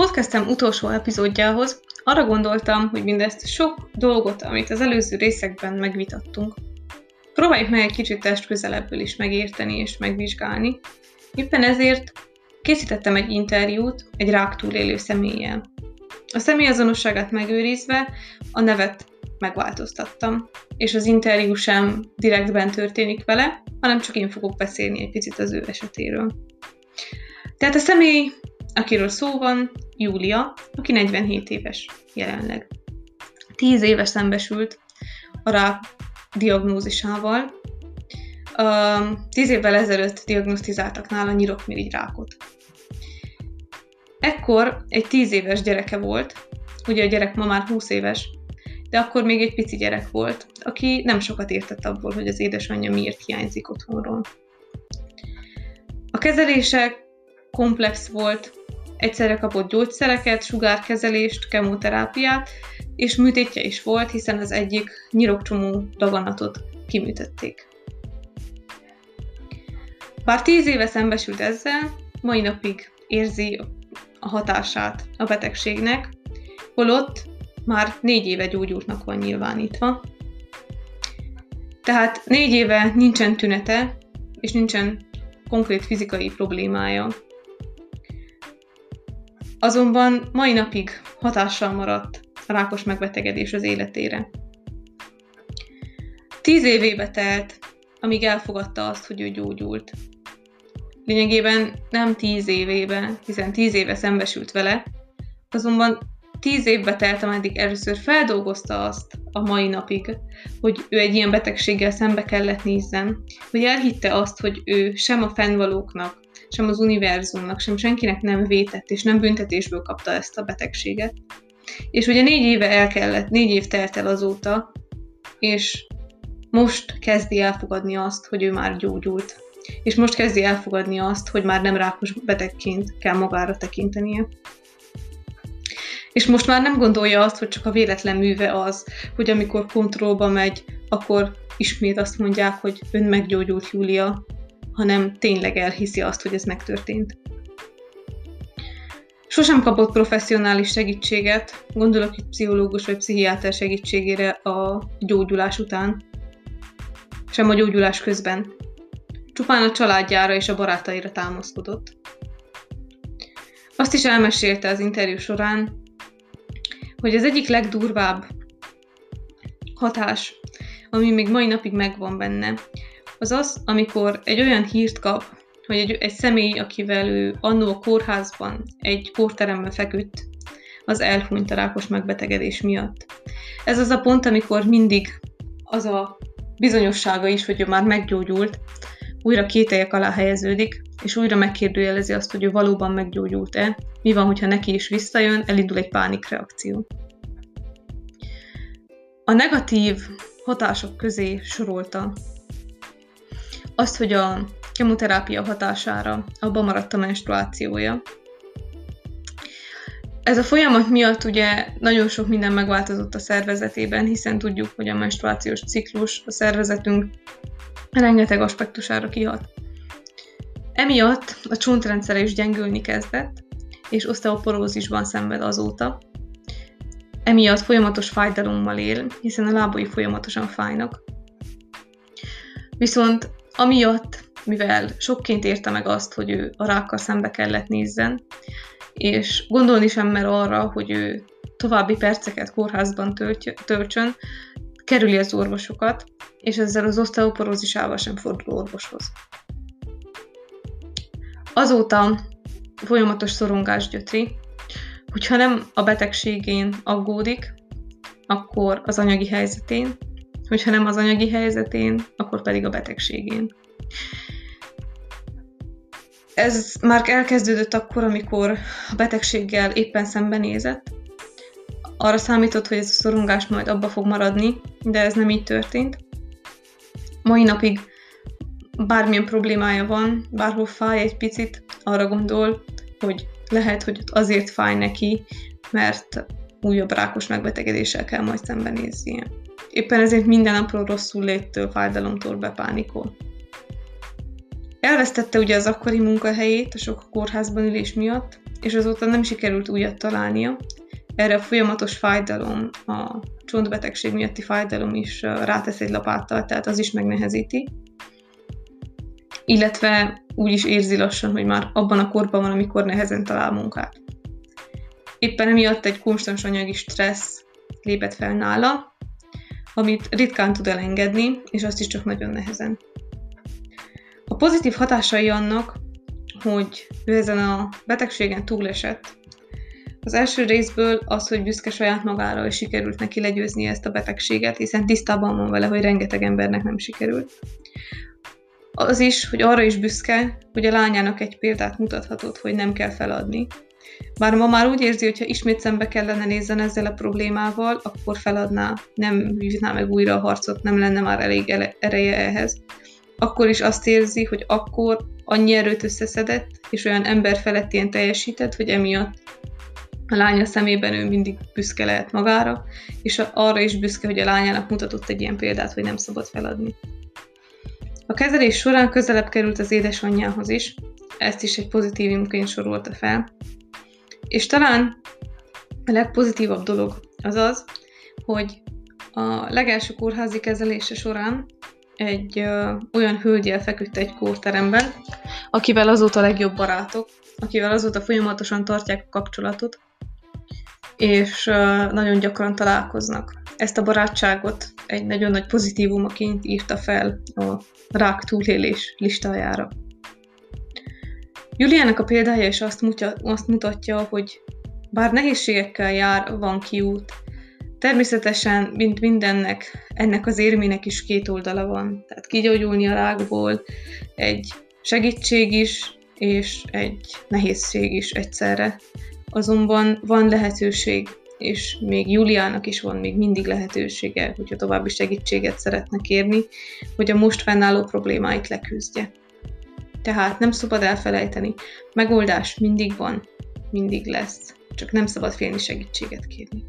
podcastem utolsó epizódjához arra gondoltam, hogy mindezt sok dolgot, amit az előző részekben megvitattunk, próbáljuk meg egy kicsit test közelebből is megérteni és megvizsgálni. Éppen ezért készítettem egy interjút egy rák túlélő személlyel. A személyazonosságát megőrizve a nevet megváltoztattam, és az interjú sem direktben történik vele, hanem csak én fogok beszélni egy picit az ő esetéről. Tehát a személy, akiről szó van, Júlia, aki 47 éves jelenleg. 10 éves szembesült a rák diagnózisával. Tíz évvel ezelőtt diagnosztizáltak nála nyirokmirigy rákot. Ekkor egy 10 éves gyereke volt, ugye a gyerek ma már 20 éves, de akkor még egy pici gyerek volt, aki nem sokat értett abból, hogy az édesanyja miért hiányzik otthonról. A kezelése komplex volt, egyszerre kapott gyógyszereket, sugárkezelést, kemoterápiát, és műtétje is volt, hiszen az egyik nyirokcsomó daganatot kiműtötték. Bár tíz éve szembesült ezzel, mai napig érzi a hatását a betegségnek, holott már négy éve gyógyultnak van nyilvánítva. Tehát négy éve nincsen tünete, és nincsen konkrét fizikai problémája. Azonban mai napig hatással maradt a rákos megbetegedés az életére. Tíz évébe telt, amíg elfogadta azt, hogy ő gyógyult. Lényegében nem tíz évébe, hiszen tíz éve szembesült vele, azonban tíz évbe telt, ameddig először feldolgozta azt a mai napig, hogy ő egy ilyen betegséggel szembe kellett nézzen, hogy elhitte azt, hogy ő sem a fennvalóknak, sem az univerzumnak, sem senkinek nem vétett, és nem büntetésből kapta ezt a betegséget. És ugye négy éve el kellett, négy év telt el azóta, és most kezdi elfogadni azt, hogy ő már gyógyult. És most kezdi elfogadni azt, hogy már nem rákos betegként kell magára tekintenie. És most már nem gondolja azt, hogy csak a véletlen műve az, hogy amikor kontrollba megy, akkor ismét azt mondják, hogy ön meggyógyult Júlia, hanem tényleg elhiszi azt, hogy ez megtörtént. Sosem kapott professzionális segítséget, gondolok itt pszichológus vagy pszichiáter segítségére a gyógyulás után, sem a gyógyulás közben. Csupán a családjára és a barátaira támaszkodott. Azt is elmesélte az interjú során, hogy az egyik legdurvább hatás, ami még mai napig megvan benne, az az, amikor egy olyan hírt kap, hogy egy, egy személy, akivel ő annó a kórházban egy kórteremben feküdt, az elhunyt a rákos megbetegedés miatt. Ez az a pont, amikor mindig az a bizonyossága is, hogy ő már meggyógyult, újra kételyek alá helyeződik, és újra megkérdőjelezi azt, hogy ő valóban meggyógyult-e, mi van, hogyha neki is visszajön, elindul egy pánikreakció. A negatív hatások közé sorolta azt, hogy a kemoterápia hatására abban maradt a menstruációja. Ez a folyamat miatt ugye nagyon sok minden megváltozott a szervezetében, hiszen tudjuk, hogy a menstruációs ciklus a szervezetünk rengeteg aspektusára kihat. Emiatt a csontrendszer is gyengülni kezdett, és oszteoporózisban szenved azóta. Emiatt folyamatos fájdalommal él, hiszen a lábai folyamatosan fájnak. Viszont amiatt mivel sokként érte meg azt, hogy ő a rákkal szembe kellett nézzen, és gondolni sem mer arra, hogy ő további perceket kórházban töltsön, kerüli az orvosokat, és ezzel az oszteoporózisával sem fordul orvoshoz. Azóta folyamatos szorongás gyötri, hogyha nem a betegségén aggódik, akkor az anyagi helyzetén, hogyha nem az anyagi helyzetén, akkor pedig a betegségén. Ez már elkezdődött akkor, amikor a betegséggel éppen szembenézett. Arra számított, hogy ez a szorongás majd abba fog maradni, de ez nem így történt. Mai napig bármilyen problémája van, bárhol fáj egy picit, arra gondol, hogy lehet, hogy azért fáj neki, mert újabb rákos megbetegedéssel kell majd szembenéznie. Éppen ezért minden napról rosszul léttől, fájdalomtól bepánikol. Elvesztette ugye az akkori munkahelyét a sok kórházban ülés miatt, és azóta nem sikerült újat találnia. Erre a folyamatos fájdalom, a csontbetegség miatti fájdalom is rátesz egy lapáttal, tehát az is megnehezíti. Illetve úgy is érzi lassan, hogy már abban a korban van, amikor nehezen talál munkát. Éppen emiatt egy konstans anyagi stressz lépett fel nála, amit ritkán tud elengedni, és azt is csak nagyon nehezen. A pozitív hatásai annak, hogy ő ezen a betegségen túlesett, az első részből az, hogy büszke saját magára, és sikerült neki legyőzni ezt a betegséget, hiszen tisztában van vele, hogy rengeteg embernek nem sikerült. Az is, hogy arra is büszke, hogy a lányának egy példát mutathatott, hogy nem kell feladni. Bár ma már úgy érzi, hogy ha ismét szembe kellene nézzen ezzel a problémával, akkor feladná, nem vívná meg újra a harcot, nem lenne már elég ereje ehhez. Akkor is azt érzi, hogy akkor annyi erőt összeszedett, és olyan ember felett ilyen teljesített, hogy emiatt a lánya szemében ő mindig büszke lehet magára, és arra is büszke, hogy a lányának mutatott egy ilyen példát, hogy nem szabad feladni. A kezelés során közelebb került az édesanyjához is, ezt is egy pozitívumként sorolta fel. És talán a legpozitívabb dolog az az, hogy a legelső kórházi kezelése során egy ö, olyan hölgyel feküdt egy kórteremben, akivel azóta legjobb barátok, akivel azóta folyamatosan tartják a kapcsolatot, és ö, nagyon gyakran találkoznak. Ezt a barátságot egy nagyon nagy pozitívumaként írta fel a rák túlélés listájára. Juliának a példája is azt, mutatja, azt mutatja, hogy bár nehézségekkel jár, van kiút, Természetesen, mint mindennek, ennek az érmének is két oldala van. Tehát kigyógyulni a rákból egy segítség is, és egy nehézség is egyszerre. Azonban van lehetőség, és még Juliának is van még mindig lehetősége, hogyha további segítséget szeretne kérni, hogy a most fennálló problémáit leküzdje. Tehát nem szabad elfelejteni, megoldás mindig van, mindig lesz, csak nem szabad félni segítséget kérni.